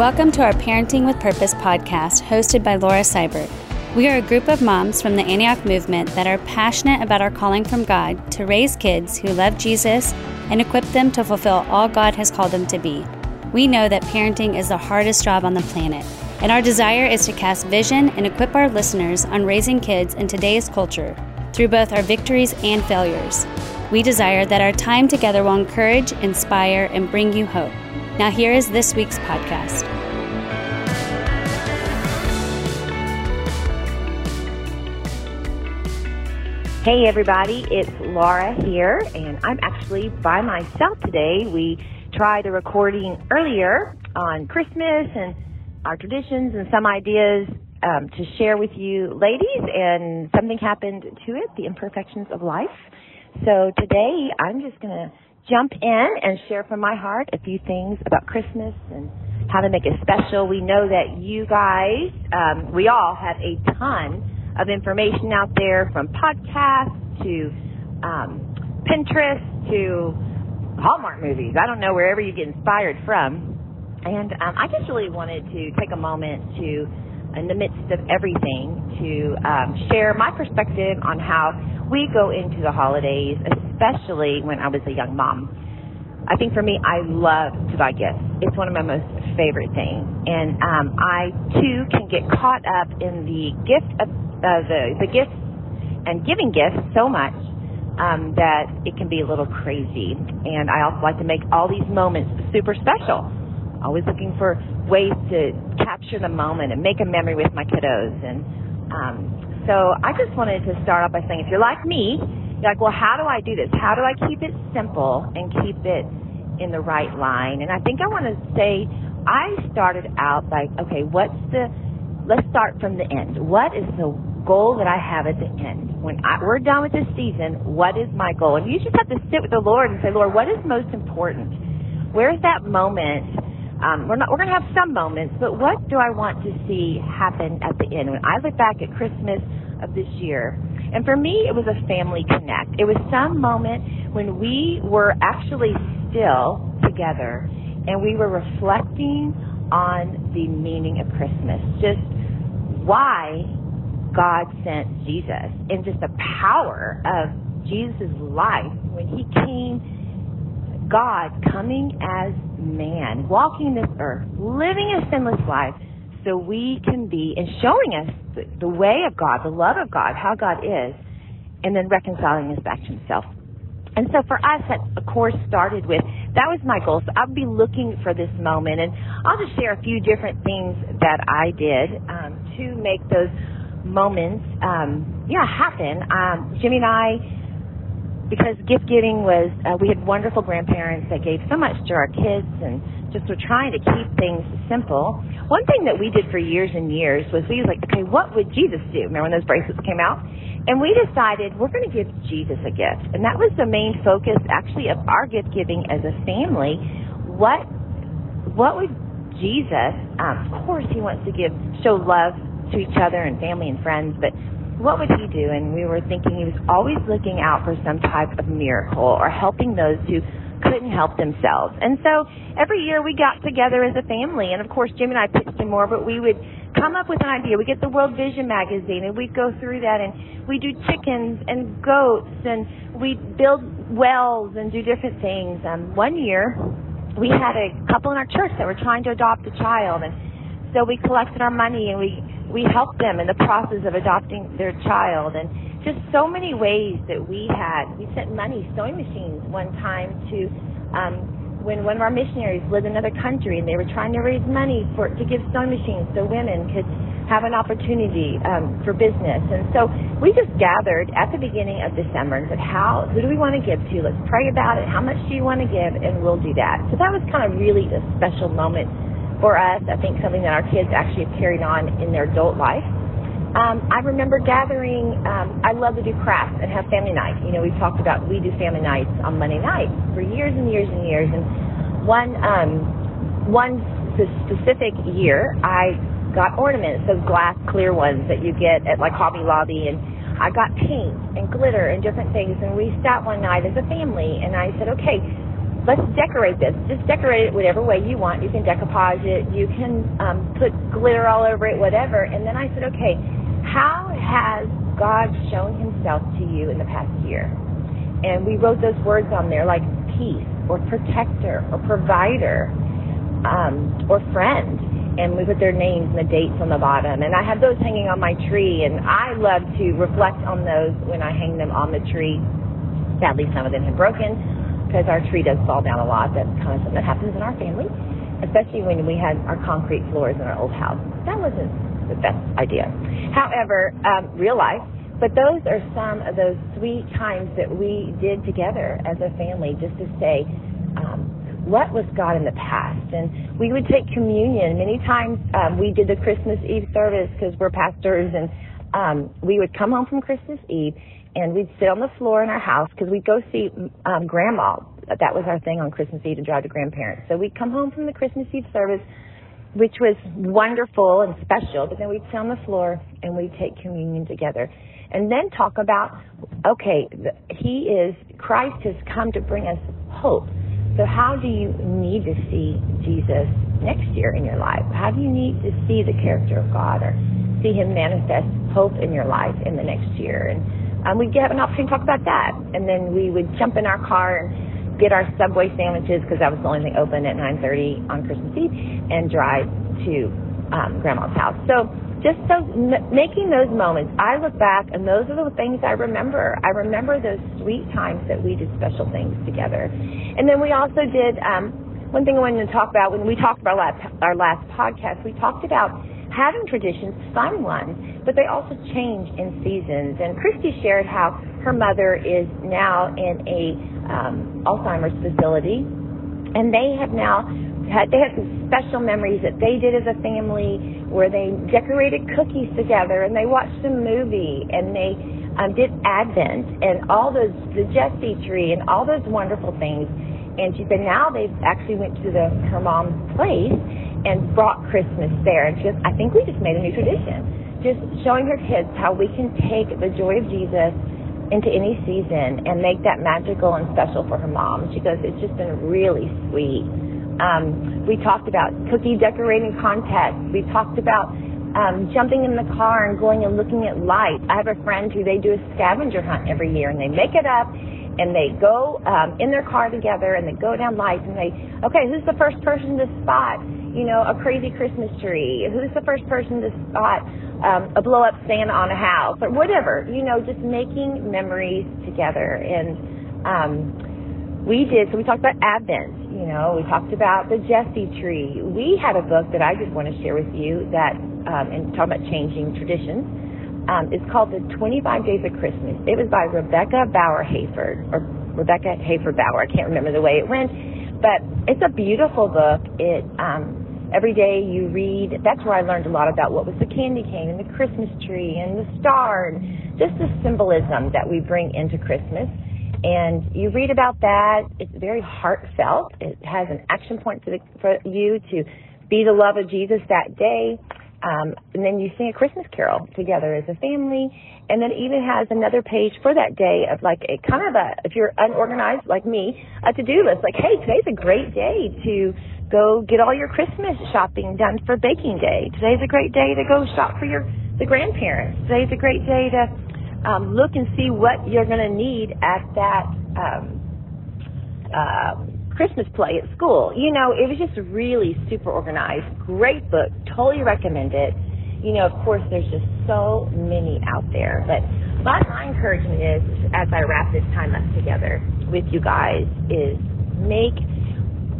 Welcome to our Parenting with Purpose podcast, hosted by Laura Seibert. We are a group of moms from the Antioch movement that are passionate about our calling from God to raise kids who love Jesus and equip them to fulfill all God has called them to be. We know that parenting is the hardest job on the planet, and our desire is to cast vision and equip our listeners on raising kids in today's culture through both our victories and failures. We desire that our time together will encourage, inspire, and bring you hope. Now, here is this week's podcast. Hey, everybody, it's Laura here, and I'm actually by myself today. We tried a recording earlier on Christmas and our traditions and some ideas um, to share with you ladies, and something happened to it the imperfections of life. So today I'm just going to jump in and share from my heart a few things about Christmas and how to make it special. We know that you guys, um, we all have a ton of information out there from podcasts to um, Pinterest to Hallmark movies. I don't know wherever you get inspired from. And um, I just really wanted to take a moment to, in the midst of everything, to um, share my perspective on how we go into the holidays, especially when I was a young mom. I think for me, I love to buy gifts. It's one of my most favorite thing. And um, I, too, can get caught up in the gift of uh, the the gifts and giving gifts so much um, that it can be a little crazy. And I also like to make all these moments super special. Always looking for ways to capture the moment and make a memory with my kiddos. And um, so I just wanted to start off by saying, if you're like me, you're like, well, how do I do this? How do I keep it simple and keep it in the right line? And I think I want to say, I started out like, okay, what's the let's start from the end. What is the goal that I have at the end. When I, we're done with this season, what is my goal? And you just have to sit with the Lord and say, Lord, what is most important? Where's that moment? Um, we're not. We're going to have some moments, but what do I want to see happen at the end? When I look back at Christmas of this year, and for me, it was a family connect. It was some moment when we were actually still together, and we were reflecting on the meaning of Christmas. Just why God sent Jesus and just the power of Jesus' life when he came, God coming as man, walking this earth, living a sinless life so we can be and showing us the, the way of God, the love of God, how God is, and then reconciling us back to himself. And so for us, that of course started with that was my goal. So I'll be looking for this moment, and I'll just share a few different things that I did um, to make those moments, um, yeah, happen. Um, Jimmy and I, because gift giving was, uh, we had wonderful grandparents that gave so much to our kids and just were trying to keep things simple. One thing that we did for years and years was we was like, okay, what would Jesus do? Remember when those bracelets came out? And we decided we're going to give Jesus a gift. And that was the main focus actually of our gift giving as a family. What, what would Jesus, um, of course he wants to give, show love to each other and family and friends, but what would he do? And we were thinking he was always looking out for some type of miracle or helping those who couldn't help themselves. And so every year we got together as a family, and of course Jim and I pitched in more, but we would come up with an idea. We get the World Vision magazine, and we'd go through that, and we do chickens and goats, and we build wells and do different things. Um, one year we had a couple in our church that were trying to adopt a child, and so we collected our money and we we helped them in the process of adopting their child and just so many ways that we had we sent money sewing machines one time to um when one of our missionaries lived in another country and they were trying to raise money for to give sewing machines so women could have an opportunity um, for business. And so we just gathered at the beginning of December and said, how, who do we want to give to? Let's pray about it. How much do you want to give? And we'll do that. So that was kind of really a special moment for us. I think something that our kids actually have carried on in their adult life. Um, I remember gathering. Um, I love to do crafts and have family nights. You know, we've talked about we do family nights on Monday nights for years and years and years. And one um, one specific year, I got ornaments, those glass clear ones that you get at like Hobby Lobby, and I got paint and glitter and different things. And we sat one night as a family, and I said, okay, let's decorate this. Just decorate it whatever way you want. You can decoupage it. You can um, put glitter all over it, whatever. And then I said, okay, how has God shown himself to you in the past year? And we wrote those words on there like peace or protector or provider um, or friend. And we put their names and the dates on the bottom. And I have those hanging on my tree. And I love to reflect on those when I hang them on the tree. Sadly, some of them have broken because our tree does fall down a lot. That's kind of something that happens in our family, especially when we had our concrete floors in our old house. That wasn't the best idea. However, um, real life, but those are some of those sweet times that we did together as a family just to say, um, what was God in the past? And we would take communion. Many times um, we did the Christmas Eve service because we're pastors, and um, we would come home from Christmas Eve and we'd sit on the floor in our house because we'd go see um, grandma. That was our thing on Christmas Eve to drive to grandparents. So we'd come home from the Christmas Eve service which was wonderful and special. But then we'd sit on the floor and we'd take communion together. And then talk about, okay, he is, Christ has come to bring us hope. So how do you need to see Jesus next year in your life? How do you need to see the character of God or see him manifest hope in your life in the next year? And um, we'd have an opportunity to talk about that. And then we would jump in our car and get our Subway sandwiches because that was the only thing open at 9:30 on Christmas Eve, and drive to um, Grandma's house. So just those m- making those moments, I look back and those are the things I remember. I remember those sweet times that we did special things together, and then we also did. Um, one thing I wanted to talk about when we talked about our last, our last podcast, we talked about having traditions, fun ones, but they also change in seasons. And Christy shared how her mother is now in a um, Alzheimer's facility, and they have now had they had some special memories that they did as a family where they decorated cookies together and they watched a movie and they um, did Advent and all those the Jesse tree and all those wonderful things. And she said now they've actually went to the her mom's place and brought Christmas there. And goes, I think we just made a new tradition, just showing her kids how we can take the joy of Jesus into any season and make that magical and special for her mom. She goes, it's just been really sweet. Um, we talked about cookie decorating contests. We talked about um, jumping in the car and going and looking at lights. I have a friend who they do a scavenger hunt every year and they make it up and they go um, in their car together and they go down lights and they, okay, who's the first person to spot, you know, a crazy Christmas tree? Who's the first person to spot um, a blow up Santa on a house or whatever, you know, just making memories together. And um, we did, so we talked about Advent, you know, we talked about the Jesse tree. We had a book that I just want to share with you that, um, and talk about changing traditions. Um, it's called The 25 Days of Christmas. It was by Rebecca Bauer Hayford, or Rebecca Hayford Bauer. I can't remember the way it went, but it's a beautiful book. It, um, Every day you read, that's where I learned a lot about what was the candy cane and the Christmas tree and the star and just the symbolism that we bring into Christmas. And you read about that. It's very heartfelt. It has an action point for, the, for you to be the love of Jesus that day. Um, and then you sing a Christmas carol together as a family. And then even has another page for that day of like a kind of a, if you're unorganized like me, a to-do list. Like, hey, today's a great day to go get all your Christmas shopping done for baking day. Today's a great day to go shop for your the grandparents. Today's a great day to um, look and see what you're going to need at that um, uh, Christmas play at school. You know, it was just really super organized. Great book. Totally recommend it. You know, of course, there's just so many out there. But my, my encouragement is, as I wrap this time up together with you guys, is make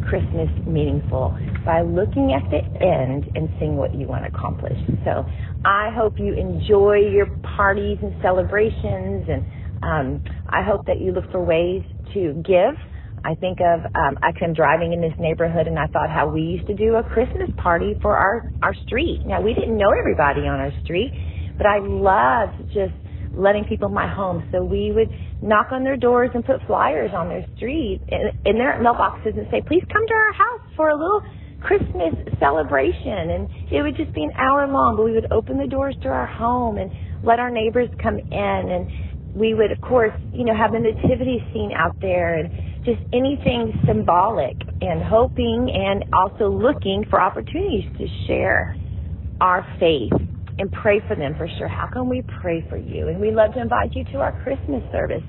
Christmas meaningful by looking at the end and seeing what you want to accomplish. So I hope you enjoy your parties and celebrations, and um, I hope that you look for ways to give. I think of um, I come driving in this neighborhood, and I thought how we used to do a Christmas party for our our street. Now we didn't know everybody on our street, but I loved just letting people in my home. So we would knock on their doors and put flyers on their street in, in their mailboxes and say, please come to our house for a little Christmas celebration. And it would just be an hour long, but we would open the doors to our home and let our neighbors come in. And we would, of course, you know, have the nativity scene out there and just anything symbolic and hoping and also looking for opportunities to share our faith and pray for them for sure. How can we pray for you? And we love to invite you to our Christmas service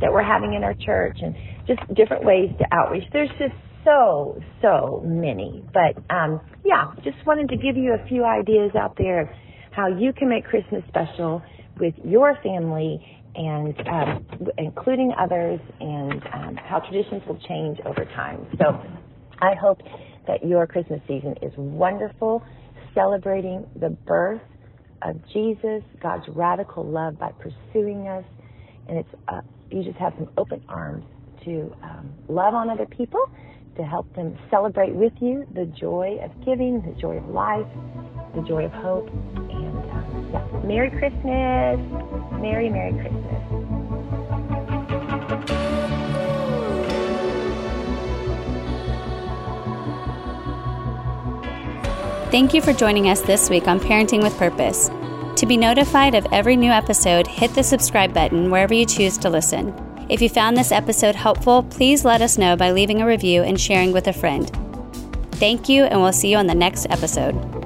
that we're having in our church and just different ways to outreach. There's just so, so many. But um, yeah, just wanted to give you a few ideas out there of how you can make Christmas special with your family and um, including others and um, how traditions will change over time. So I hope that your Christmas season is wonderful, celebrating the birth of Jesus, God's radical love by pursuing us, and it's uh, you just have some open arms to um, love on other people, to help them celebrate with you the joy of giving, the joy of life, the joy of hope, Merry Christmas, Merry Merry Christmas. Thank you for joining us this week on Parenting with Purpose. To be notified of every new episode, hit the subscribe button wherever you choose to listen. If you found this episode helpful, please let us know by leaving a review and sharing with a friend. Thank you, and we'll see you on the next episode.